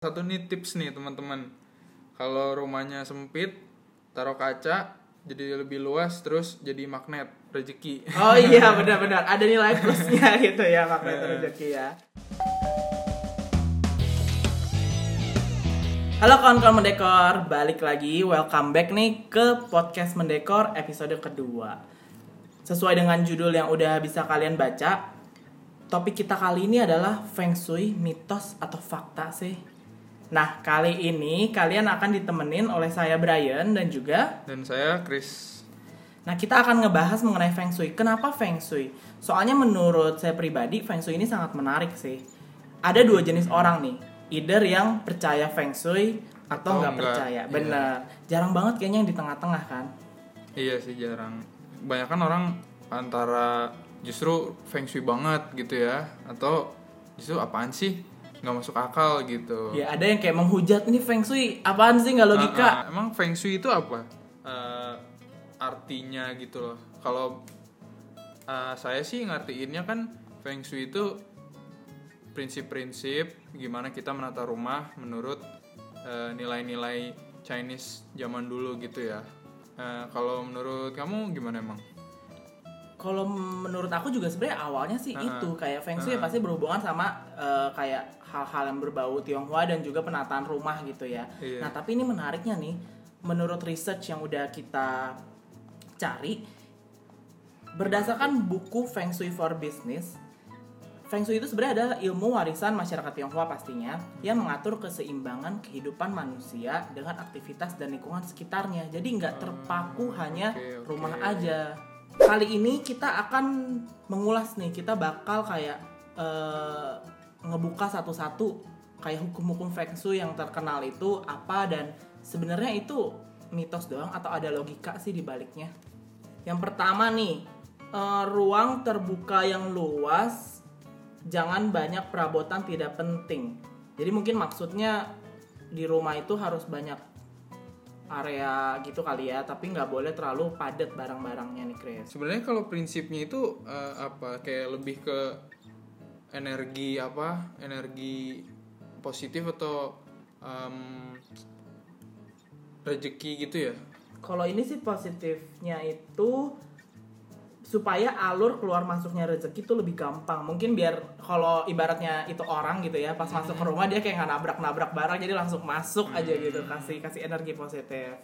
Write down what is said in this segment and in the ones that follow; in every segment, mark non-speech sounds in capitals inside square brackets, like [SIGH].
Satu nih tips nih teman-teman. Kalau rumahnya sempit, taruh kaca jadi lebih luas terus jadi magnet rezeki. Oh iya [LAUGHS] benar-benar ada nilai plusnya [LAUGHS] gitu ya magnet rezeki ya. Halo kawan-kawan mendekor, balik lagi, welcome back nih ke podcast mendekor episode kedua. Sesuai dengan judul yang udah bisa kalian baca, topik kita kali ini adalah Feng Shui, mitos atau fakta sih? Nah, kali ini kalian akan ditemenin oleh saya Brian dan juga Dan saya Chris. Nah, kita akan ngebahas mengenai Feng Shui. Kenapa Feng Shui? Soalnya menurut saya pribadi, Feng Shui ini sangat menarik sih. Ada dua jenis orang nih. Either yang percaya Feng Shui atau nggak percaya. Iya. Bener. Jarang banget kayaknya yang di tengah-tengah kan. Iya sih jarang. Banyak kan orang antara justru feng shui banget gitu ya atau justru apaan sih nggak masuk akal gitu. Ya, ada yang kayak menghujat ini Feng Shui. Apaan sih nggak logika? Ah, ah. emang feng shui itu apa? Eh, artinya gitu loh. Kalau eh, saya sih ngertiinnya kan feng shui itu prinsip-prinsip gimana kita menata rumah menurut eh, nilai-nilai Chinese zaman dulu gitu ya. Eh, kalau menurut kamu gimana emang? Kalau menurut aku juga sebenarnya awalnya sih Ah, itu kayak Feng Shui ah. pasti berhubungan sama eh, kayak hal-hal yang berbau Tionghoa dan juga penataan rumah gitu ya. Iya. Nah, tapi ini menariknya nih, menurut research yang udah kita cari, berdasarkan buku Feng Shui for Business, Feng Shui itu sebenarnya adalah ilmu warisan masyarakat Tionghoa pastinya yang mengatur keseimbangan kehidupan manusia dengan aktivitas dan lingkungan sekitarnya. Jadi nggak terpaku hanya oke, oke. rumah aja. Kali ini kita akan mengulas nih, kita bakal kayak eh, ngebuka satu-satu kayak hukum-hukum Feng Shui yang terkenal itu apa dan sebenarnya itu mitos doang atau ada logika sih di baliknya. Yang pertama nih, eh, ruang terbuka yang luas, jangan banyak perabotan tidak penting. Jadi mungkin maksudnya di rumah itu harus banyak area gitu kali ya, tapi nggak boleh terlalu padat barang-barangnya nih Chris. Sebenarnya kalau prinsipnya itu eh, apa kayak lebih ke energi apa? Energi positif atau em, rezeki gitu ya? Kalau ini sih positifnya itu supaya alur keluar masuknya rezeki itu lebih gampang. Mungkin biar kalau ibaratnya itu orang gitu ya, pas masuk ke rumah dia kayak nggak nabrak-nabrak barang jadi langsung masuk aja gitu, kasih kasih energi positif.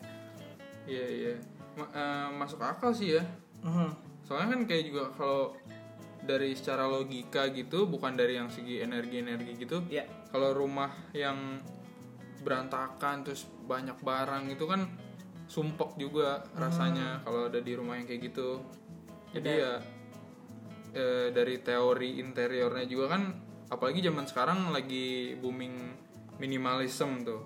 Iya iya. Ma- eh, masuk akal sih ya. Mhm. Soalnya kan kayak juga kalau dari secara logika gitu, bukan dari yang segi energi-energi gitu. Ya. Kalau rumah yang berantakan terus banyak barang itu kan sumpek juga rasanya kalau ada di rumah yang kayak gitu. Jadi ya eh, dari teori interiornya juga kan apalagi zaman sekarang lagi booming minimalism tuh.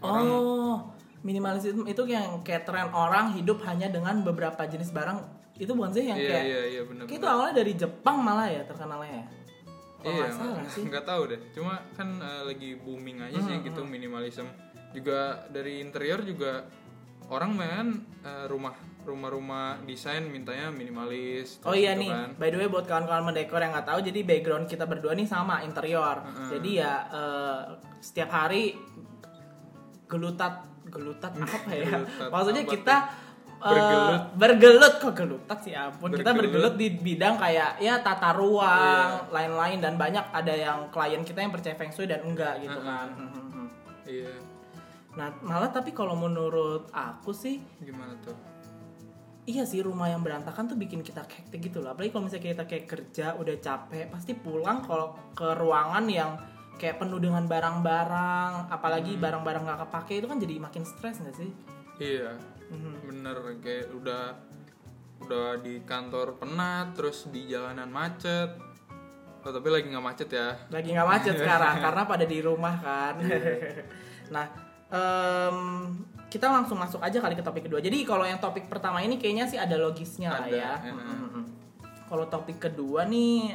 Oh, minimalisme itu yang kayak tren orang hidup hanya dengan beberapa jenis barang. Itu bukan sih yang Iya kayak iya iya benar. kayak itu awalnya dari Jepang malah ya terkenalnya ya. Kalau Iya, nggak salah sih. nggak tahu deh. Cuma kan eh, lagi booming aja sih Hmm, gitu minimalism. Juga dari interior juga orang main eh, rumah rumah-rumah desain mintanya minimalis. Oh iya gitu nih, kan. by the way buat kawan-kawan mendekor yang nggak tahu, jadi background kita berdua nih sama interior. Heeh. Jadi ya eh, setiap hari gelutat, gelutat [LAUGHS] apa ya? Gelutat Maksudnya apa kita eh, Bergelut. bergelut kok gelutat sih ampun. Kita Bergelut. bergelut di bidang kayak ya tata Iya. ruang, lain-lain dan banyak ada yang klien kita yang percaya feng shui dan enggak gitu Heeh. kan. Mhm. Iya. Nah malah tapi kalau menurut aku sih Gimana tuh? Iya sih rumah yang berantakan tuh bikin kita hektik gitu loh. Apalagi kalau misalnya kita kayak kerja udah capek, pasti pulang kalau ke ruangan yang kayak penuh dengan barang-barang, apalagi barang-barang nggak kepake itu kan jadi makin stres nggak sih? Iya. Mhm. Bener kayak udah udah di kantor penat terus di jalanan macet. Oh, tapi lagi nggak macet ya. Lagi nggak macet sekarang [LAUGHS] karena pada di rumah kan. nah, em, kita langsung masuk aja kali ke topik kedua. Jadi kalau yang topik pertama ini kayaknya sih ada logisnya lah Ada, ya. heeh. Mhm. Kalau topik kedua nih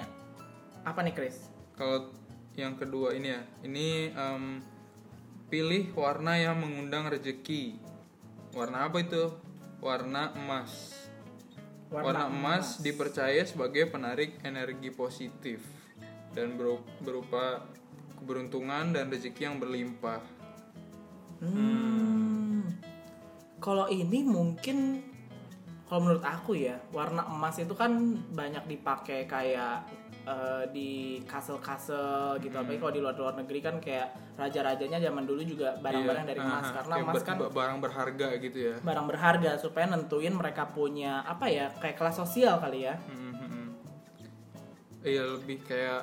apa nih Chris? Kalau yang kedua ini ya, ini em, pilih warna yang mengundang rezeki. Warna apa itu? Warna emas. Warna, emas, dipercaya sebagai penarik energi positif dan beru- berupa keberuntungan dan rezeki yang berlimpah. Hmm. Kalau ini mungkin kalau menurut aku ya warna emas itu kan banyak dipakai kayak eh, di kasel-kasel gitu. Hmm. Apalagi kalau di luar-luar negeri kan kayak raja-rajanya zaman dulu juga barang-barang Iya, dari emas aha, karena kayak emas kan ba- barang berharga gitu ya. barang berharga supaya nentuin mereka punya apa ya kayak kelas sosial kali ya. Hmm, hmm, hmm. Iya lebih kayak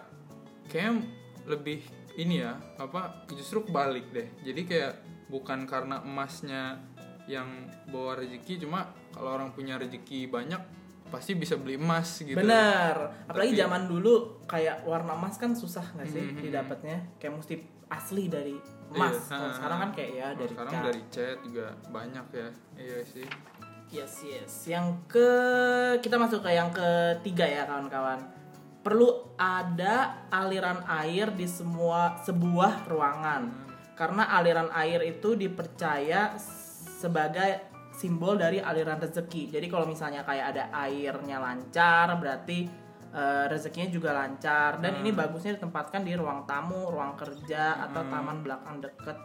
kayak lebih ini ya apa justru kebalik deh. Jadi kayak bukan karena emasnya yang bawa rezeki cuma kalau orang punya rezeki banyak pasti bisa beli emas gitu. Bener. Apalagi Tapi- zaman dulu kayak warna emas kan susah nggak sih Hmm, hmm, didapatnya? Kayak mesti asli dari emas. Iya, Kalau ha, sekarang kan kayak ya dari sekarang cat. dari chat juga banyak ya. Iya sih. Yes, yes. Yang ke kita masuk ke yang ketiga ya kawan-kawan. Perlu ada aliran air di semua sebuah ruangan. Karena aliran air itu dipercaya sebagai simbol dari aliran rezeki. Jadi kalau misalnya kayak ada airnya lancar, berarti eh, rezekinya juga lancar. Dan ini bagusnya ditempatkan di ruang tamu, ruang kerja, atau taman belakang deket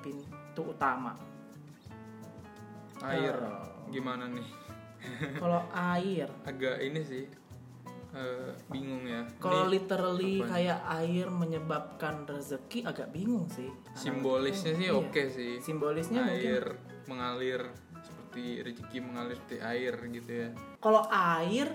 pintu utama. Air Oh. gimana nih? Kalau air, Agak ini sih eh, bingung ya. Kalau literally apa kayak air menyebabkan rezeki agak bingung sih. simbolisnya sih Iya. oke sih. Simbolisnya air mungkin mengalir seperti rezeki mengalir seperti air gitu ya. kalau air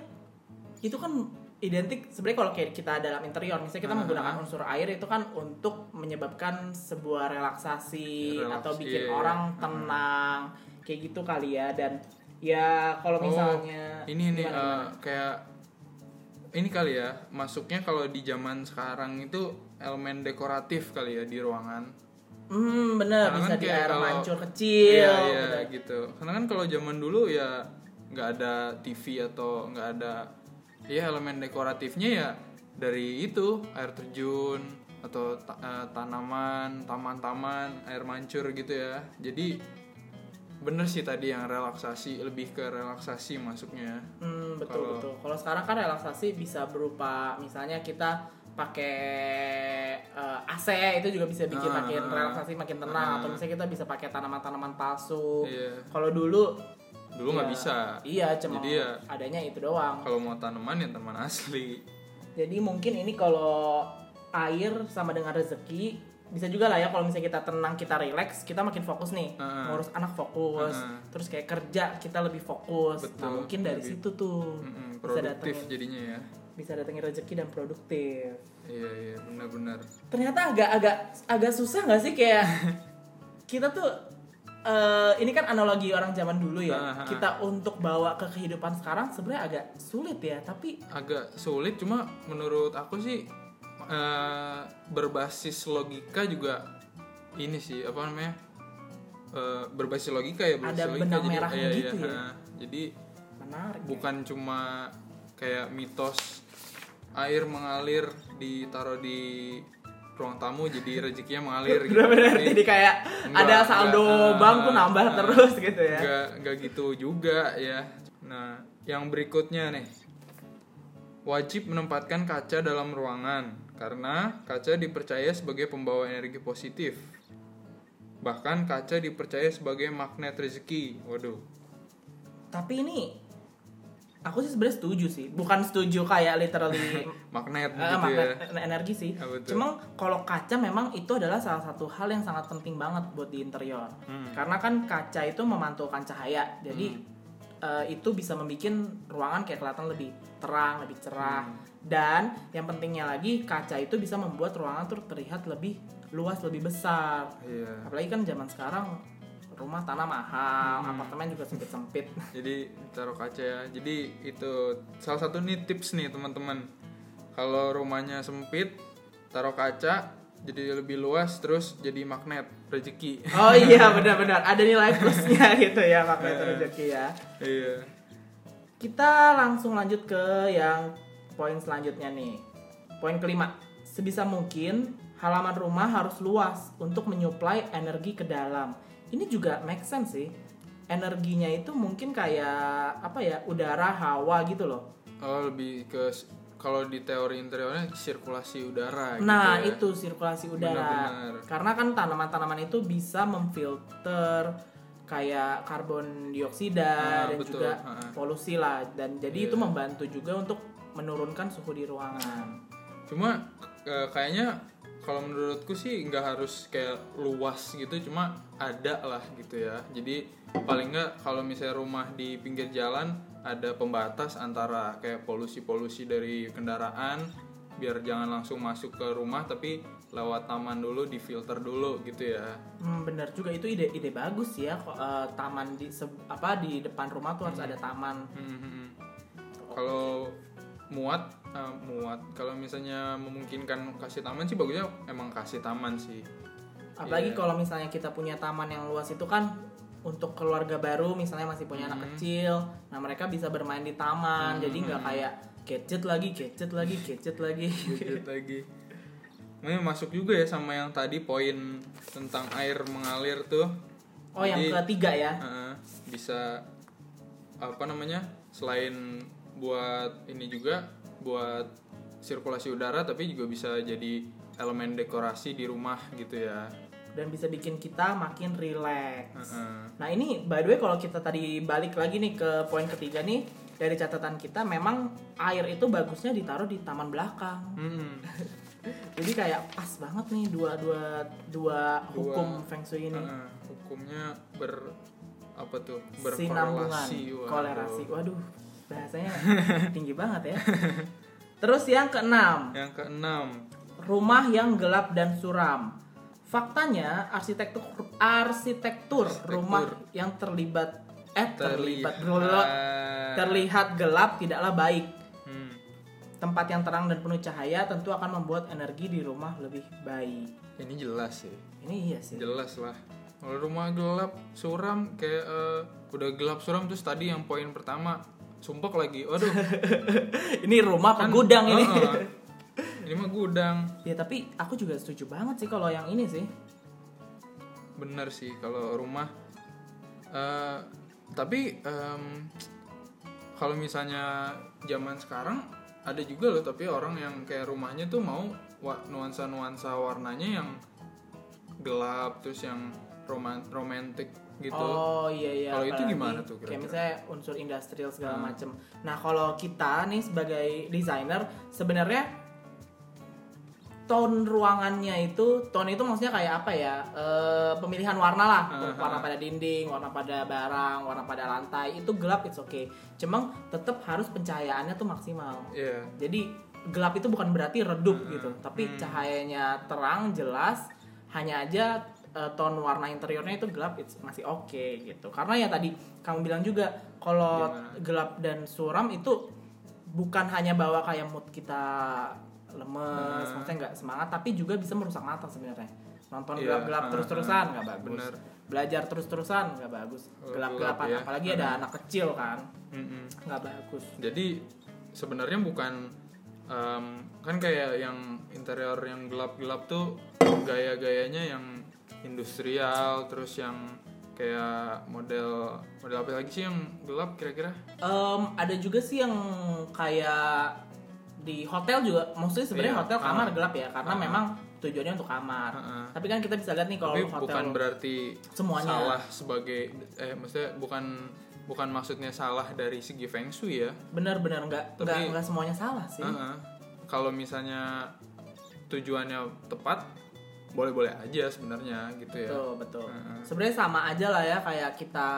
itu kan identik sebenarnya kalau kayak kita dalam interior misalnya kita Ah. menggunakan unsur air itu kan untuk menyebabkan sebuah relaksasi Relaks, atau bikin iya, iya. orang Ah. tenang kayak gitu kali ya dan ya kalau misalnya Oh, ini nih gimana? kayak ini kali ya masuknya kalau di zaman sekarang itu elemen dekoratif kali ya di ruangan. hmm bener Karena bisa kan di air kalau- mancur kecil Iya iya gitu. gitu. Karena kan kalau zaman dulu ya nggak ada TV atau nggak ada ya elemen dekoratifnya ya dari itu air terjun atau ta- eh, tanaman, taman-taman, air mancur gitu ya. Jadi bener sih tadi yang relaksasi lebih ke relaksasi masuknya. Hmm, betul Kalau- betul. Kalau sekarang kan relaksasi bisa berupa misalnya kita pakai eh, AC itu juga bisa bikin Ah, makin ah, relaksasi makin tenang ah. atau misalnya kita bisa pakai tanaman-tanaman palsu. Iya. Kalau dulu Dulu nggak ya, bisa. Iya, cuma Jadi ya- adanya itu doang. Kalau mau tanaman ya tanaman asli. Jadi mungkin ini kalau air sama dengan rezeki bisa juga lah ya kalau misalnya kita tenang kita relax kita makin fokus nih Ah. ngurus anak fokus Ah. terus kayak kerja kita lebih fokus nah Betul. mungkin dari Lebih- situ tuh Mm-mm, bisa produktif datengin jadinya ya. bisa datengin rezeki dan produktif Iya iya benar-benar. ternyata agak agak agak susah nggak sih kayak [LAUGHS] kita tuh eh, ini kan analogi orang zaman dulu ya Ah, ah. kita untuk bawa ke kehidupan sekarang sebenarnya agak sulit ya tapi agak sulit cuma menurut aku sih eh, berbasis logika juga ini sih apa namanya? Eh, berbasis logika ya berbasis Ada logika benang jadi merahnya iya, iya, gitu ya? ha. jadi menarik ya. bukan cuma kayak mitos air mengalir ditaruh di ruang tamu jadi rezekinya mengalir [LAUGHS] gitu. Bener-bener jadi kayak enggak, ada saldo enggak, bank ah, nambah ah, terus gitu ya. Nggak nggak gitu juga ya. Nah yang berikutnya nih. Wajib menempatkan kaca dalam ruangan karena kaca dipercaya sebagai pembawa energi positif. Bahkan kaca dipercaya sebagai magnet rezeki. Waduh. Tapi ini aku sih sebenarnya setuju sih. Bukan setuju kayak literally [LAUGHS] magnet eh, gitu magnet ya. energi sih. Ah, betul. cuma kalau kaca memang itu adalah salah satu hal yang sangat penting banget buat di interior. Hmm. karena kan kaca itu memantulkan cahaya. Jadi eh, itu bisa membuat ruangan kayak kelihatan lebih terang lebih cerah. Hmm. Dan yang pentingnya lagi kaca itu bisa membuat ruangan tuh terlihat lebih luas lebih besar. Iya. Apalagi kan zaman sekarang rumah tanah mahal Hmm. apartemen juga sempit sempit [LAUGHS] jadi taruh kaca ya. Jadi itu salah satu nih tips nih teman-teman. Kalau rumahnya sempit taruh kaca jadi lebih luas terus jadi magnet rezeki. Oh iya [LAUGHS] benar-benar. Ada nilai plusnya [LAUGHS] gitu ya magnet rezeki ya. Iya. Kita langsung lanjut ke yang poin selanjutnya nih poin kelima sebisa mungkin halaman rumah harus luas untuk menyuplai energi ke dalam ini juga make sense sih energinya itu mungkin kayak apa ya udara hawa gitu loh oh lebih ke kalau di teori interiornya sirkulasi udara Nah, gitu ya. itu sirkulasi udara. Benar-benar. Karena kan tanaman-tanaman itu bisa memfilter kayak karbon dioksida Ah, dan betul. juga polusi lah dan jadi Iya. itu membantu juga untuk menurunkan suhu di ruangan. cuma eh, kayaknya kalau menurutku sih nggak harus kayak luas gitu cuma ada lah gitu ya jadi paling nggak kalau misalnya rumah di pinggir jalan ada pembatas antara kayak polusi-polusi dari kendaraan biar jangan langsung masuk ke rumah tapi lewat taman dulu difilter dulu gitu ya Hmm, bener juga itu ide ide bagus ya kok, eh, taman di se- apa di depan rumah tuh harus ada taman. Hmm, hmm, hmm. Kalau muat, eh, muat. Kalau misalnya memungkinkan kasih taman sih bagusnya emang kasih taman sih. Apalagi Iya. kalau misalnya kita punya taman yang luas itu kan untuk keluarga baru misalnya masih punya Hmm. anak kecil, nah mereka bisa bermain di taman, jadi nggak kayak gadget lagi, gadget lagi, gadget lagi. [LAUGHS] Gadget lagi. Ini masuk juga ya sama yang tadi poin tentang air mengalir tuh. Oh yang Jadi, ketiga ya? eh, bisa apa namanya? Selain buat ini juga buat sirkulasi udara tapi juga bisa jadi elemen dekorasi di rumah gitu ya. dan bisa bikin kita makin rileks. Heeh. Nah ini by the way kalau kita tadi balik lagi nih ke poin ketiga nih dari catatan kita memang air itu bagusnya ditaruh di taman belakang. Hmm. [LAUGHS] Jadi kayak pas banget nih dua dua dua hukum feng shui ini. Heeh, hukumnya ber apa tuh Sinambungan, berkorelasi kolerasi. Waduh, bahasanya tinggi banget ya. Terus yang keenam, yang keenam rumah yang gelap dan suram. Faktanya arsitektur arsitektur, rumah yang terlibat eh terlibat terlihat terlihat gelap tidaklah baik. Hmm, Tempat yang terang dan penuh cahaya tentu akan membuat energi di rumah lebih baik. ini jelas sih Ini iya sih. jelas lah kalau rumah gelap suram kayak eh, udah gelap suram terus tadi yang poin pertama sumpek lagi waduh [LAUGHS] ini rumah apa gudang ini? Heeh. [LAUGHS] ini mah gudang ya tapi aku juga setuju banget sih kalau yang ini sih. bener sih kalau rumah eh, tapi em, kalau misalnya zaman sekarang ada juga loh tapi orang yang kayak rumahnya tuh mau nuansa-nuansa warnanya yang gelap terus yang roman romantis gitu Oh iya iya. Kalau itu gimana tuh Kayak kira-kira? misalnya unsur industrial segala Hmm. macem. Nah kalau kita nih sebagai desainer sebenarnya tone ruangannya itu tone itu maksudnya kayak apa ya Eh, pemilihan warna lah Hmm, warna pada dinding warna pada barang warna pada lantai itu gelap it's okay cuma tetap harus pencahayaannya tuh maksimal Iya jadi gelap itu bukan berarti redup Hmm. gitu tapi cahayanya terang jelas hanya aja eh, tone warna interiornya itu gelap it's masih oke gitu karena ya tadi kamu bilang juga kalau Gimana? gelap dan suram itu bukan hanya bawa kayak mood kita lemes Hmm. maksudnya nggak semangat tapi juga bisa merusak mata sebenarnya nonton Iya, gelap-gelap hmm, terus-terusan hmm. nggak bagus Bener. belajar terus-terusan nggak bagus Oh, gelap-gelapan gelap ya. apalagi ada anak kecil kan nggak bagus Jadi sebenarnya bukan em, kan kayak yang interior yang gelap-gelap tuh gaya-gayanya yang industrial terus yang kayak model model apa lagi sih yang gelap kira-kira? Em, ada juga sih yang kayak di hotel juga, maksudnya sebenarnya Iya, hotel kamar ah. gelap ya, karena Ah. memang tujuannya untuk kamar. Ah, ah. Tapi kan kita bisa lihat nih kalau hotel bukan berarti semuanya. salah sebagai eh maksudnya bukan bukan maksudnya salah dari segi feng shui ya. benar-benar nggak nggak semuanya salah sih. Heeh. Kalau misalnya tujuannya tepat boleh-boleh aja sebenarnya gitu ya. Betul betul. Heeh. Sebenarnya sama aja lah ya kayak kita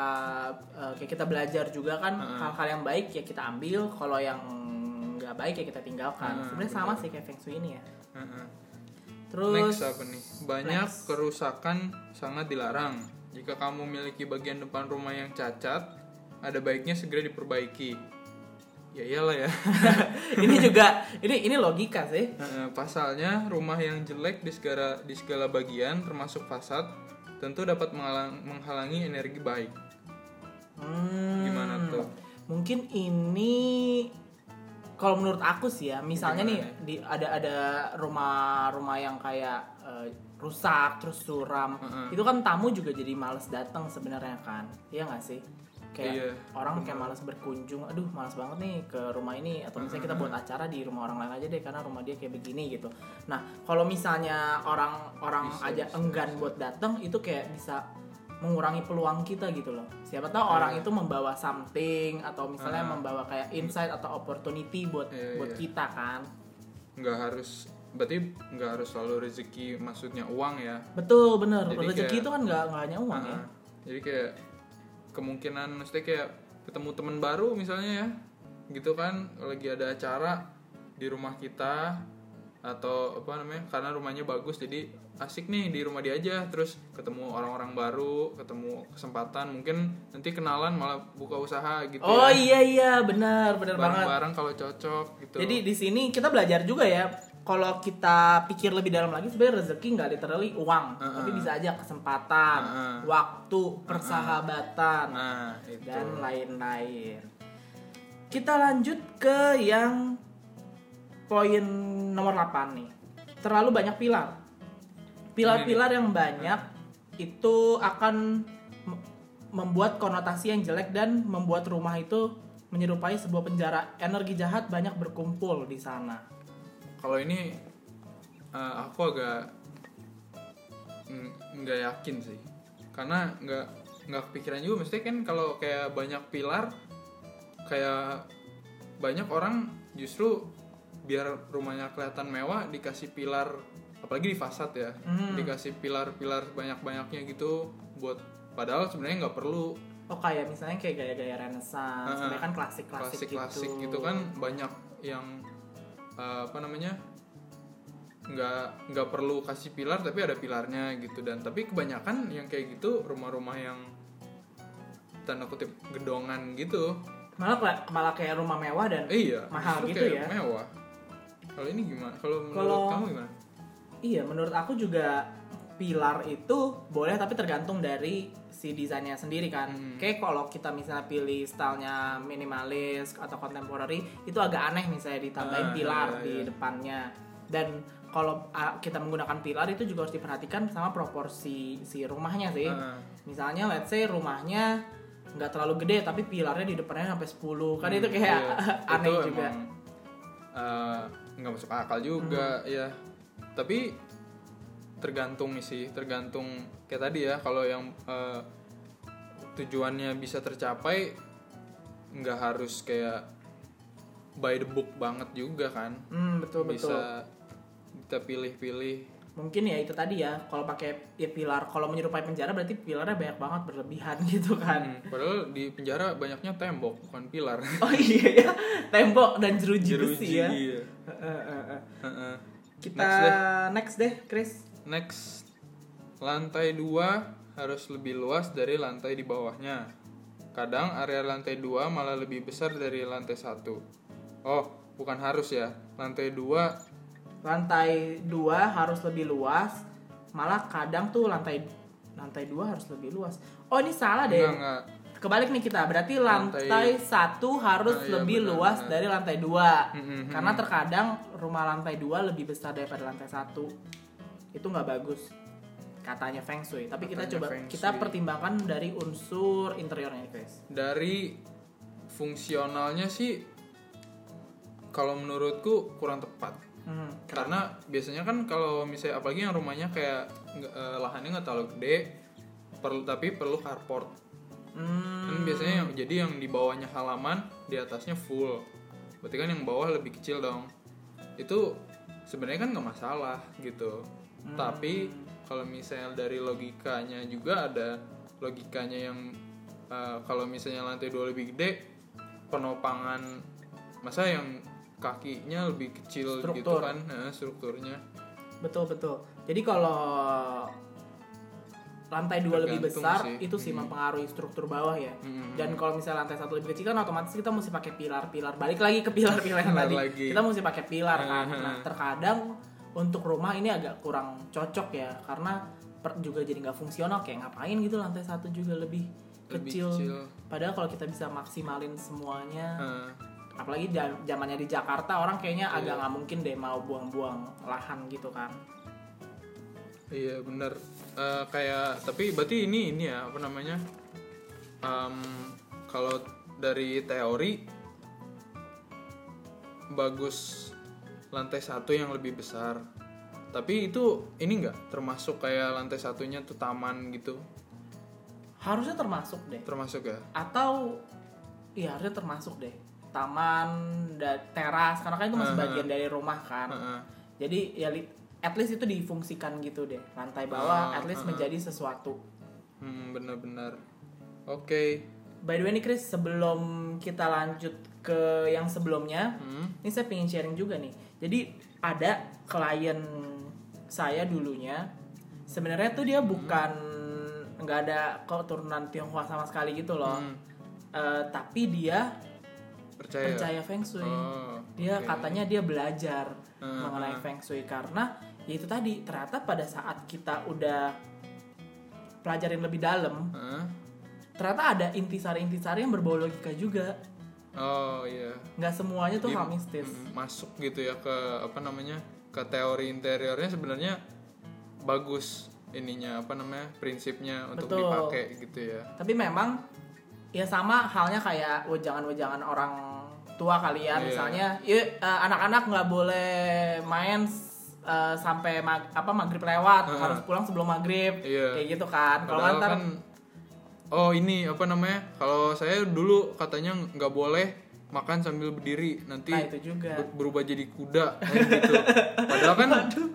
eh, kayak kita belajar juga kan hal-hal yang baik ya kita ambil, kalau yang nggak baik ya kita tinggalkan. Heeh, Sebenarnya sama sih kayak feng shui ini ya. Heeh. Terus Next apa nih? Banyak next. kerusakan sangat dilarang. Jika kamu memiliki bagian depan rumah yang cacat, ada baiknya segera diperbaiki. Ya iyalah ya. [LAUGHS] ini juga ini ini logika sih. Pasalnya, rumah yang jelek di segala di segala bagian termasuk fasad tentu dapat menghalang- menghalangi energi baik. Hmm, Gimana tuh? Mungkin ini kalau menurut aku sih ya, misalnya nih Gimana di ada ada rumah-rumah yang kayak eh, rusak terus suram, Heeh. itu kan tamu juga jadi males datang sebenarnya kan, iya nggak sih? Kayak Iya, orang kayak malas berkunjung aduh malas banget nih ke rumah ini. Atau misalnya kita buat acara di rumah orang lain aja deh karena rumah dia kayak begini gitu. Nah kalau misalnya orang-orang Bisa, aja bisa, enggan bisa. buat datang itu kayak bisa mengurangi peluang kita gitu loh. Siapa tahu orang Iya. itu membawa something atau misalnya Ah. membawa kayak insight atau opportunity buat Iya, buat iya. kita kan. Nggak harus berarti nggak harus selalu rezeki maksudnya uang ya? Betul bener. Jadi rezeki kayak- itu kan nggak nggak hanya uang ya. Ah, jadi kayak kemungkinan maksudnya kayak ketemu teman baru misalnya ya gitu kan lagi ada acara di rumah kita atau apa namanya karena rumahnya bagus jadi asik nih di rumah dia aja terus ketemu orang-orang baru ketemu kesempatan mungkin nanti kenalan malah buka usaha gitu oh ya. iya iya benar benar banget bareng-bareng kalau cocok gitu Jadi di sini kita belajar juga ya kalau kita pikir lebih dalam lagi sebenarnya rezeki nggak literally uang, Uh-uh. tapi bisa aja kesempatan, Uh-uh. waktu, persahabatan nah itu dan lain-lain. Kita lanjut ke yang poin nomor 8 nih. Terlalu banyak pilar. Pilar-pilar yang banyak itu akan membuat konotasi yang jelek dan membuat rumah itu menyerupai sebuah penjara. Energi jahat banyak berkumpul di sana. Kalau ini eh, aku agak nggak yakin sih karena nggak nggak kepikiran juga mesti kan kalau kayak banyak pilar kayak banyak orang justru biar rumahnya kelihatan mewah dikasih pilar apalagi di fasad ya Hmm. dikasih pilar-pilar banyak-banyaknya gitu buat padahal sebenarnya nggak perlu Oh kayak misalnya kayak gaya-gaya Renaissance, Ah, sebenarnya kan klasik-klasik klasik-klasik gitu. gitu kan banyak yang eh, apa namanya nggak nggak perlu kasih pilar tapi ada pilarnya gitu. Dan tapi kebanyakan yang kayak gitu rumah-rumah yang tanda kutip gedongan gitu. Malah kayak- malah kayak rumah mewah dan iya Mahal gitu kayak ya? mewah. Kalau ini gimana? Kalau menurut kamu gimana? Iya, menurut aku juga pilar itu boleh tapi tergantung dari si desainnya sendiri kan. Hmm. Kayak kalau kita misalnya pilih stylenya minimalis atau contemporary itu agak aneh misalnya ditambahin Ah, pilar iya, di iya. depannya. Dan kalau ah, kita menggunakan pilar itu juga harus diperhatikan sama proporsi si rumahnya sih. Ah, Misalnya let's say rumahnya nggak terlalu gede tapi pilarnya di depannya sampai 10. Kan itu kayak iya. [LAUGHS] aneh Itu juga. emang, eh, nggak masuk akal juga Hmm. ya tapi tergantung sih tergantung kayak tadi ya kalau yang eh, tujuannya bisa tercapai nggak harus kayak by the book banget juga kan Hmm, betul betul. bisa kita pilih-pilih mungkin ya itu tadi ya kalau pakai ya pilar kalau menyerupai penjara berarti pilarnya banyak banget berlebihan [LAUGHS] gitu kan Hmm, padahal di penjara banyaknya tembok bukan pilar [LAUGHS] oh iya ya tembok dan jeruji, besi ya iya. Eh, eh, eh, eh. Heeh. kita Next deh. next deh Chris Next, lantai 2 harus lebih luas dari lantai di bawahnya. Kadang area lantai 2 malah lebih besar dari lantai 1. Oh, bukan harus ya. Lantai 2 lantai dua harus lebih luas malah kadang tuh lantai lantai dua harus lebih luas oh ini salah deh enggak enggak. kebalik nih kita berarti lantai, Lantai- satu harus Ah, iya, lebih benar, luas benar. dari lantai dua Mm-mm, karena terkadang rumah lantai dua lebih besar daripada lantai satu itu nggak bagus katanya feng shui tapi kita Katanya coba feng kita pertimbangkan dari unsur interiornya guys Dari fungsionalnya sih kalau menurutku kurang tepat. hmm, Karena biasanya kan kalau misalnya apalagi yang rumahnya kayak eh, lahannya nggak terlalu gede, perlu tapi perlu carport. hmm, Kan biasanya yang jadi yang di bawahnya halaman, di atasnya full. Berarti kan yang bawah lebih kecil dong. Itu sebenarnya kan nggak masalah gitu. Hmm. Tapi kalau misalnya dari logikanya juga ada logikanya yang uh, kalau misalnya lantai dua lebih gede, penopangan masa yang kakinya lebih kecil gitu Struktur. kan nah, strukturnya. betul betul jadi kalau lantai dua lebih besar sih. itu sih Hmm. mempengaruhi struktur bawah ya Hmm. dan kalau misalnya lantai satu lebih kecil kan otomatis kita mesti pakai pilar-pilar balik lagi ke pilar-pilar yang tadi lagi. kita mesti pakai pilar kan Hmm. nah terkadang untuk rumah ini agak kurang cocok ya karena per- juga jadi nggak fungsional kayak ngapain gitu lantai satu juga lebih, Lebih kecil. kecil. padahal kalau kita bisa maksimalin semuanya Nah, apalagi zamannya di Jakarta orang kayaknya Iya. agak nggak mungkin deh mau buang-buang lahan gitu kan Iya bener Eh, kayak tapi berarti ini ini ya apa namanya? Em, kalau dari teori bagus lantai satu yang lebih besar. Tapi itu ini nggak termasuk kayak lantai satunya tuh taman gitu? Harusnya termasuk deh. Termasuk ya? Atau iya harusnya termasuk deh. Taman dan teras karena kan itu masih Uh-huh. bagian dari rumah kan. Heeh. jadi ya li- at least itu difungsikan gitu deh. Lantai bawah Oh, at least uh-uh. menjadi sesuatu. Hmm, benar-benar. Oke. By the way nih Chris sebelum kita lanjut ke yang sebelumnya Hmm, ini saya pengen sharing juga nih. Jadi ada klien saya dulunya sebenarnya tuh dia bukan nggak ada keturunan Tionghoa sama sekali gitu loh. Hmm, Eh, tapi dia percaya? percaya feng shui. Oh, dia oke. katanya dia belajar Hmm, mengenai hmm. feng shui karena ya itu tadi ternyata pada saat kita udah pelajarin lebih dalam Heeh. ternyata ada intisari-intisari yang berbau logika juga oh iya nggak semuanya tuh Di- hal mistis mm, masuk gitu ya ke apa namanya ke teori interiornya sebenarnya bagus ininya apa namanya prinsipnya untuk Betul. dipakai gitu ya tapi memang ya sama halnya kayak wejangan-wejangan orang tua kali ya Iya. misalnya "Yuk, eh, anak-anak nggak boleh main eh, sampai mag- apa maghrib lewat Heeh. harus pulang sebelum maghrib. Iya. kayak gitu kan. Kalau ntar kan oh ini apa namanya kalau saya dulu katanya nggak boleh makan sambil berdiri nanti nah itu juga. ber- berubah jadi kuda gitu. Padahal kan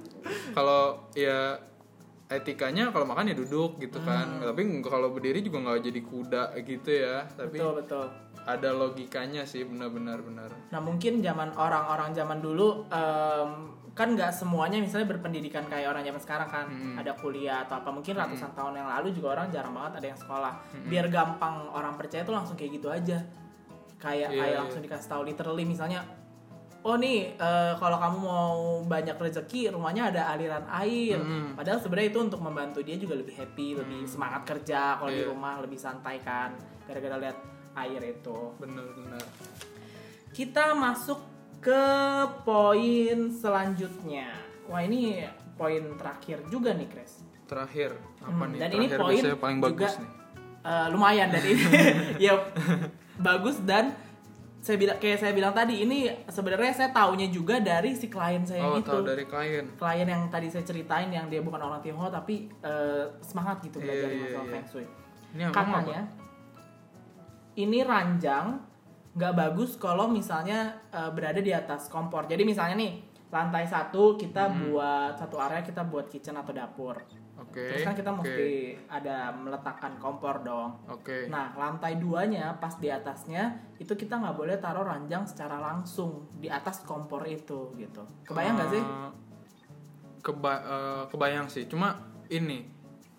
[LAUGHS] kalau ya etikanya kalau makan ya duduk gitu kan. Hmm. tapi nggak- kalau berdiri juga nggak jadi kuda gitu ya. Tapi betul betul. ada logikanya sih benar-benar benar. Nah mungkin zaman orang-orang zaman dulu em, kan nggak semuanya misalnya berpendidikan kayak orang zaman sekarang kan. Hmm. ada kuliah atau apa mungkin ratusan tahun yang lalu juga orang jarang banget ada yang sekolah. Biar gampang orang percaya tuh langsung kayak gitu aja. Kayak Iya, kayak iya. langsung dikasih tahu literally. Misalnya oh nih eh, kalau kamu mau banyak rezeki rumahnya ada aliran air. Hmm. padahal sebenarnya itu untuk membantu dia juga lebih happy lebih semangat kerja kalau di Iya. rumah lebih santai kan gara-gara lihat air itu. Benar-benar kita masuk ke poin selanjutnya. Wah ini poin terakhir juga nih, Chris. terakhir apa Hmm, nih dan ini terakhir poin biasanya paling juga bagus nih eh, lumayan dan ini [LAUGHS] ya bagus dan saya bilang kayak saya bilang tadi ini sebenarnya saya taunya juga dari si klien saya oh itu. tahu dari klien Klien yang tadi saya ceritain yang dia bukan orang Tionghoa tapi eh, semangat gitu belajar Iya, iya, masalah iya. feng shui. ini abang apa Katanya ini ranjang nggak bagus kalau misalnya eh, berada di atas kompor. Jadi misalnya nih lantai satu kita Hmm. buat satu area kita buat kitchen atau dapur. oke Terus kan kita oke, mesti ada meletakkan kompor dong. oke Nah lantai duanya pas di atasnya itu kita nggak boleh taruh ranjang secara langsung di atas kompor itu gitu. Kebayang nggak sih? Eh, keba eh, kebayang sih cuma ini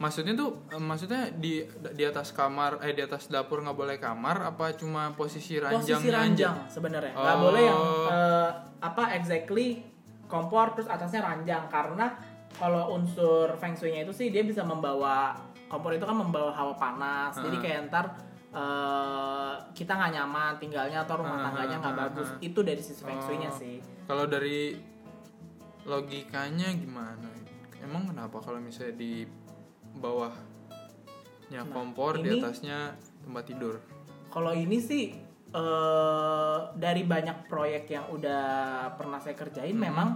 maksudnya tuh eh, maksudnya di di atas kamar eh di atas dapur nggak boleh kamar apa cuma posisi ranjangnya Posisi ranjang sebenarnya nggak Oh. boleh yang eh, apa exactly kompor terus atasnya ranjang karena kalau unsur feng shui-nya itu sih dia bisa membawa kompor itu kan membawa hawa panas jadi Hmm. kayak ntar eh, kita nggak nyaman tinggalnya atau rumah Hmm, tangganya nggak hmm, bagus hmm. itu dari sisi feng shui-nya Oh. sih kalau dari logikanya gimana emang kenapa kalau misalnya di bawahnya Nah, kompor di ini- atasnya tempat tidur Kalau ini sih eh dari banyak proyek yang udah pernah saya kerjain Hmm. memang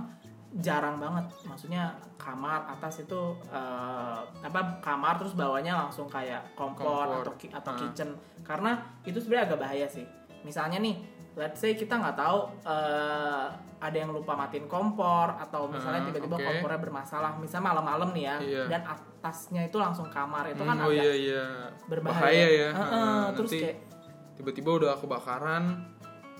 jarang banget. Maksudnya kamar atas itu eh, apa kamar terus bawahnya langsung kayak kompor, Kompor. atau ki- atau Ah. kitchen. Karena itu sebenarnya agak bahaya sih. Misalnya nih, let's say kita nggak tahu eh, ada yang lupa matiin kompor atau misalnya Ah, tiba-tiba oke. kompornya bermasalah. Misalnya malam-malam nih ya Iya. dan atasnya itu langsung kamar itu kan Hmm, oh agak iya iya berbahaya. bahaya ya Heeh, Heeh, terus nanti kayak tiba-tiba udah kebakaran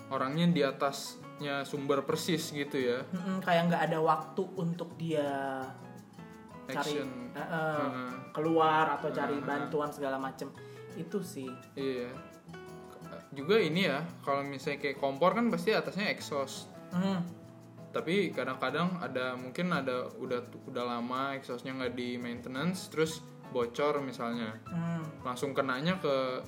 orangnya di atasnya sumber persis gitu ya Mm-mm, kayak nggak ada waktu untuk dia cari action eh, eh, Heeh, keluar atau cari Heeh. bantuan segala macem itu sih iya juga ini ya kalau misalnya kayak kompor kan pasti atasnya exhaust. Hmm, tapi kadang-kadang ada mungkin ada udah udah lama exhaustnya nggak di maintenance terus bocor misalnya. Hmm. langsung kenanya ke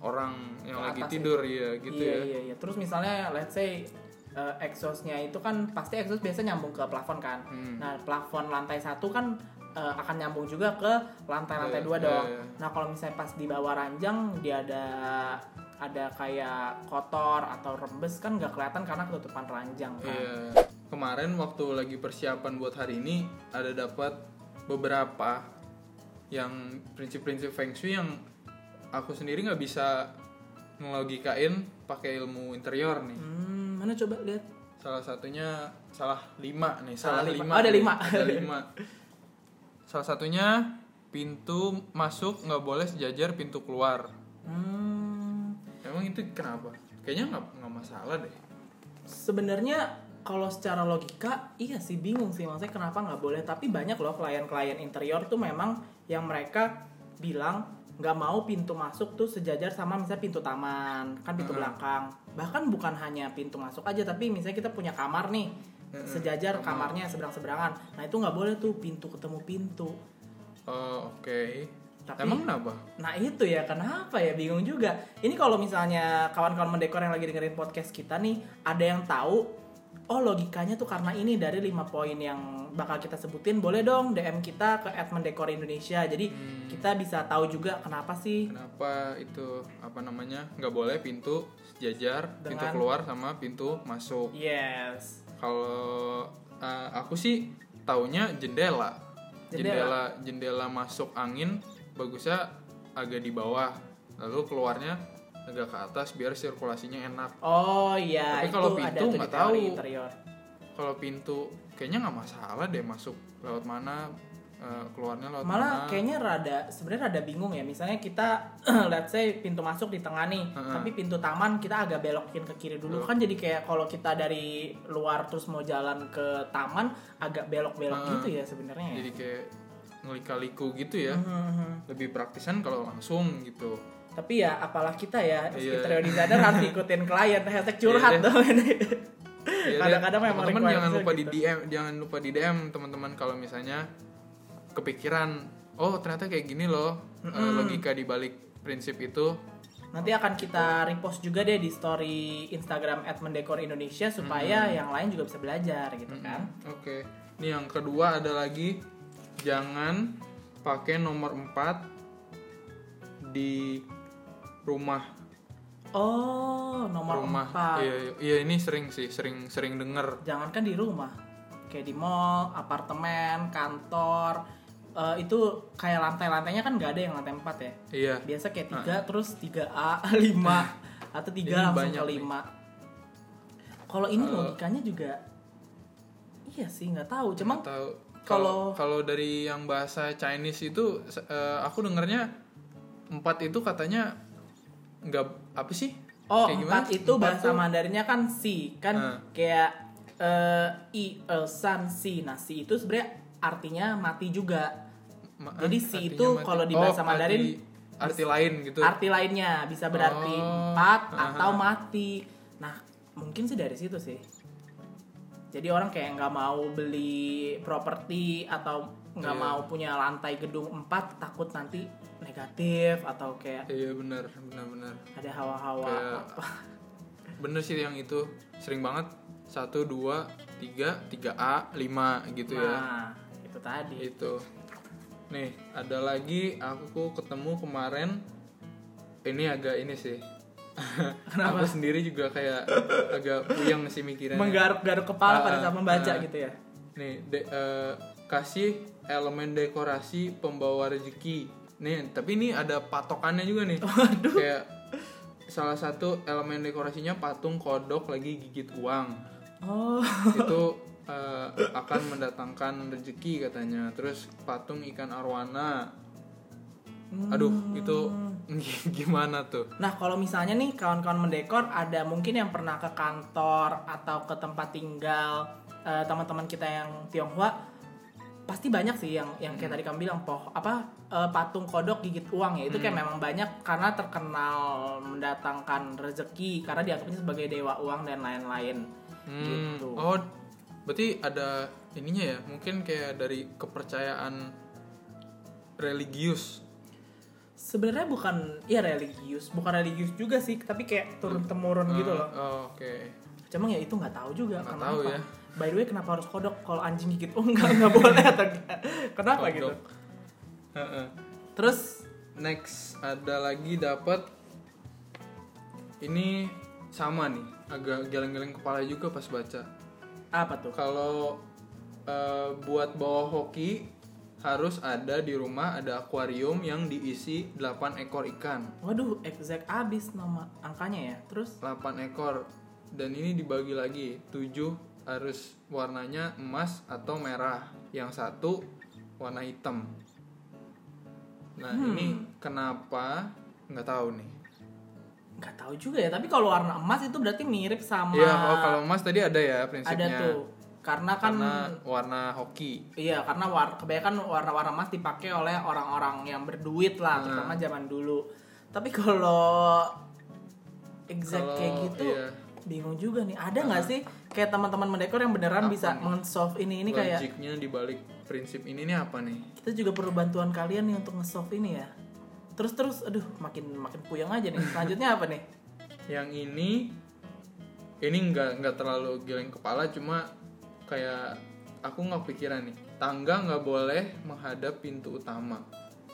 orang yang Ke lagi tidur ya gitu iya ya. iya iya. Terus misalnya let's say eh, exhaustnya itu kan pasti exhaust biasa nyambung ke plafon kan. Hmm. nah plafon lantai satu kan eh, akan nyambung juga ke lantai-lantai Iya, dua iya, dong. iya. nah kalau misalnya pas di bawah ranjang dia ada ada kayak kotor atau rembes kan nggak kelihatan karena ketutupan ranjang kan. Iya. Kemarin waktu lagi persiapan buat hari ini ada dapat beberapa yang prinsip-prinsip feng shui yang aku sendiri nggak bisa ngelogikain pakai ilmu interior nih. Hmm, mana coba lihat. Salah satunya salah lima nih, Salah salah, lima. lima. Oh, ada lima. Ada lima. Salah satunya pintu masuk nggak boleh sejajar pintu keluar. Hmm, Emang itu kenapa? Kayaknya nggak nggak masalah deh. sebenarnya kalau secara logika iya sih bingung sih maksudnya kenapa nggak boleh tapi banyak loh klien-klien interior tuh memang yang mereka bilang nggak mau pintu masuk tuh sejajar sama misalnya pintu taman kan pintu Mm-mm. belakang bahkan bukan hanya pintu masuk aja tapi misalnya kita punya kamar nih Mm-mm. sejajar Kamar. kamarnya seberang seberangan nah itu nggak boleh tuh pintu ketemu pintu Oh, oke. Tapi- Emang kenapa? Nah itu ya kenapa ya bingung juga. Ini kalau misalnya kawan-kawan mendekor yang lagi dengerin podcast kita nih ada yang tahu oh logikanya tuh karena ini dari lima poin yang bakal kita sebutin boleh dong DM kita ke @mendekor Indonesia. Jadi Hmm. kita bisa tahu juga kenapa sih Kenapa itu apa namanya nggak boleh pintu sejajar pintu Dengan- keluar sama pintu masuk? Yes. Kalau uh, aku sih taunya jendela. Jendela. jendela, jendela masuk angin bagusnya agak di bawah, lalu keluarnya agak ke atas biar sirkulasinya enak. Oh iya Tapi itu kalau pintu nggak tahu. Kalau pintu kayaknya nggak masalah deh masuk lewat mana, uh, keluarnya lewat Malah mana. kayaknya rada sebenarnya rada bingung ya. Misalnya kita [CLEARS THROAT] let's say pintu masuk di tengah nih, Heeh. tapi pintu taman kita agak belokin ke kiri dulu. Belok. Kan jadi kayak kalau kita dari luar terus mau jalan ke taman agak belok-belok Heeh. gitu ya sebenarnya ya. jadi kayak ngelika-liku gitu ya. Mhm. Lebih praktisan kalau langsung gitu. Tapi ya apalah kita ya Iya. interior designer harus [LAUGHS] ikutin klien hashtag curhat deh. dong ini. Iya Kadang-kadang memang teman-teman jangan lupa di gitu. DM, jangan lupa di DM teman-teman kalau misalnya kepikiran, oh ternyata kayak gini loh eh, logika di balik prinsip itu. Nanti akan kita repost juga deh di story Instagram @mendekor_indonesia supaya yang lain juga bisa belajar gitu kan. Oke. Ini yang kedua ada lagi jangan pakai nomor 4 di rumah Oh, nomor rumah. 4. Iya, iya, iya, ini sering sih, sering sering denger. Jangankan di rumah, kayak di mall, apartemen, kantor, eh, itu kayak lantai-lantainya kan nggak ada yang lantai 4 ya. Iya. Biasa kayak 3 terus 3A, 5 [LAUGHS] [LAUGHS] atau 3 Ini langsung ke nih. 5. Kalau ini Kalau- logikanya juga iya sih nggak tahu. Cuma tahu kalau- kalau dari yang bahasa Chinese itu eh, aku dengernya empat itu katanya nggak apa sih Oh, Kayak gimana? empat itu Empat bahasa tuh- Mandarinnya kan si, kan Ah. kayak eh i el san si. Nah, si itu sebenarnya artinya mati juga. Ma- Jadi ah, si artinya itu kalau di Oh, bahasa Mandarin arti, arti lain gitu Arti lainnya bisa berarti Oh, empat aha. atau mati. Nah, mungkin sih dari situ sih. Jadi orang kayak nggak mau beli properti atau nggak Iya. mau punya lantai gedung empat takut nanti negatif atau kayak iya benar benar benar ada hawa-hawa Kayak- apa. bener sih yang itu sering banget satu dua tiga tiga a lima gitu ya Nah, itu tadi. itu nih ada lagi aku ketemu kemarin ini agak ini sih aku sendiri juga kayak agak puyeng sih mikirannya Menggaruk-garuk kepala pada Ah, saat membaca ah. gitu ya. nih de- eh, kasih elemen dekorasi pembawa rezeki. Nih tapi ini ada patokannya juga nih. Kayak salah satu elemen dekorasinya patung kodok lagi gigit uang. Oh, itu eh, akan mendatangkan rezeki katanya. Terus patung ikan arwana aduh itu [LAUGHS] gimana tuh? Nah, kalau misalnya nih kawan-kawan mendekor ada mungkin yang pernah ke kantor atau ke tempat tinggal eh, teman-teman kita yang Tionghoa pasti banyak sih yang yang kayak tadi kamu bilang poh apa eh, patung kodok gigit uang ya. Itu kayak memang banyak karena terkenal mendatangkan rezeki karena dianggapnya sebagai dewa uang dan lain-lain. Hmm, gitu. oh berarti ada ininya ya mungkin kayak dari kepercayaan religius Sebenarnya bukan ya religius, bukan religius juga sih, tapi kayak turun temurun gitu loh. Oh, oke Cuma ya itu nggak tahu juga Nggak kenapa. tahu ya. By the way, kenapa harus kodok kalau anjing gigit? Oh enggak, nggak boleh atau? [LAUGHS] Kenapa Kodok. gitu? Heeh. Terus next ada lagi dapat ini sama nih, agak geleng-geleng kepala juga pas baca. Apa tuh? Kalau eh, buat bawa hoki harus ada di rumah ada akuarium yang diisi 8 ekor ikan. Waduh, exact abis nama angkanya ya. Terus 8 ekor dan ini dibagi lagi 7 harus warnanya emas atau merah yang satu warna hitam nah Hmm. ini kenapa nggak tahu nih nggak tahu juga ya. Tapi kalau warna emas itu berarti mirip sama Iya, oh kalau emas tadi ada ya ada prinsipnya tuh. Karena kan karena warna hoki Iya, karena war, kebanyakan warna-warna emas dipakai oleh orang-orang yang berduit lah, Hmm. terutama zaman dulu. Tapi kalau exact Kalau- kayak gitu, iya. bingung juga nih. Ada nggak sih kayak teman-teman mendekor yang beneran Apa bisa men-solve ini? Ini kayak logiknya dibalik prinsip ini nih apa nih kita juga perlu bantuan kalian nih untuk nge-solve ini ya. Terus terus, aduh, makin makin puyeng aja nih. Selanjutnya apa nih? [LAUGHS] yang ini ini nggak nggak terlalu geleng kepala cuma kayak aku nggak pikiran nih tangga nggak boleh menghadap pintu utama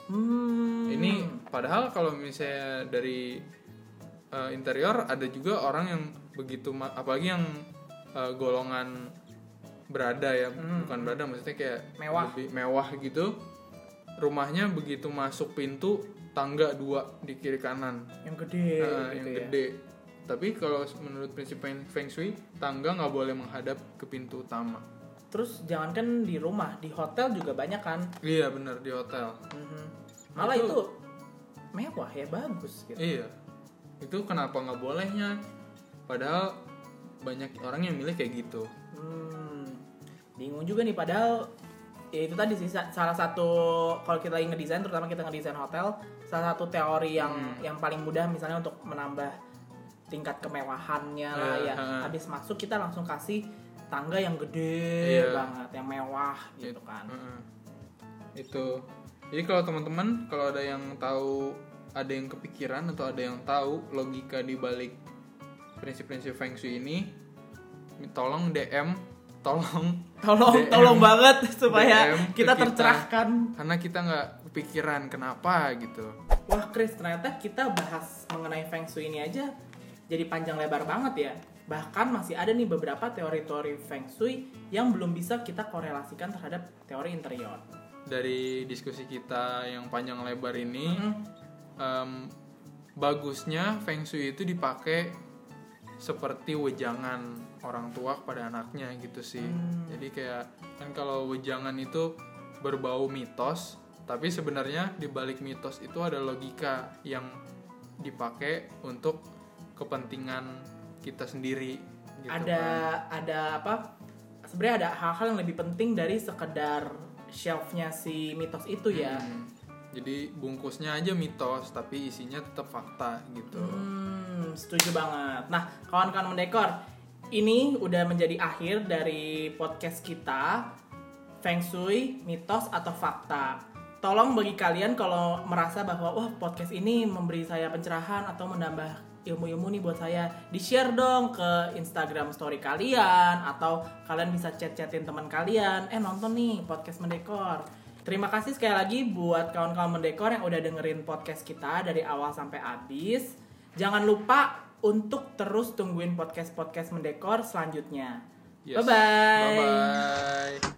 Hmm. ini padahal kalau misalnya dari uh, interior ada juga orang yang begitu apalagi yang uh, golongan berada ya bukan berada maksudnya kayak Hmm. Mewah. lebih mewah gitu rumahnya begitu masuk pintu tangga dua di kiri kanan yang gede Nah, gitu yang ya. gede tapi kalau menurut prinsip feng shui tangga nggak boleh menghadap ke pintu utama Terus jangankan di rumah, di hotel juga banyak kan. iya benar di hotel Mhm. Malah Itu- itu mewah ya bagus gitu. Iya. Itu kenapa nggak bolehnya? Padahal banyak orang yang milih kayak gitu. Hmm, bingung juga nih padahal ya itu tadi sih sa- salah satu kalau kita lagi ngedesain terutama kita ngedesain hotel salah satu teori yang Hmm. yang paling mudah misalnya untuk menambah tingkat kemewahannya lah Iya, ya ha. habis masuk kita langsung kasih tangga yang gede Iya. banget yang mewah gitu kan Heeh. Itu. Jadi kalau teman-teman kalau ada yang tahu ada yang kepikiran atau ada yang tahu logika di balik prinsip-prinsip feng shui ini tolong DM tolong [LAUGHS] tolong DM. tolong banget [LAUGHS] supaya DM kita. tercerahkan karena kita nggak kepikiran kenapa gitu Wah Chris, ternyata kita bahas mengenai Feng Shui ini aja jadi panjang lebar banget ya. Bahkan masih ada nih beberapa teori-teori Feng Shui yang belum bisa kita korelasikan terhadap teori interior. dari diskusi kita yang panjang lebar ini Hmm, em, bagusnya feng shui itu dipakai seperti wejangan orang tua kepada anaknya gitu sih. Hmm. Jadi kayak kan kalau wejangan itu berbau mitos, tapi sebenarnya di balik mitos itu ada logika yang dipakai untuk kepentingan kita sendiri. Gitu ada kan. ada apa? Sebenarnya ada hal-hal yang lebih penting dari sekedar shelfnya si mitos itu ya. Hmm. Jadi bungkusnya aja mitos, tapi isinya tetap fakta gitu. Hmm, setuju banget. Nah, kawan-kawan mendekor, ini udah menjadi akhir dari podcast kita Feng Shui, mitos atau fakta. Tolong bagi kalian kalau merasa bahwa wah podcast ini memberi saya pencerahan atau menambah ilmu-ilmu nih buat saya, di-share dong ke Instagram story kalian atau kalian bisa chat-chatin teman kalian, eh nonton nih podcast mendekor. Terima kasih sekali lagi buat kawan-kawan mendekor yang udah dengerin podcast kita dari awal sampai habis. Jangan lupa untuk terus tungguin podcast-podcast mendekor selanjutnya. Yes. Bye-bye. Bye-bye.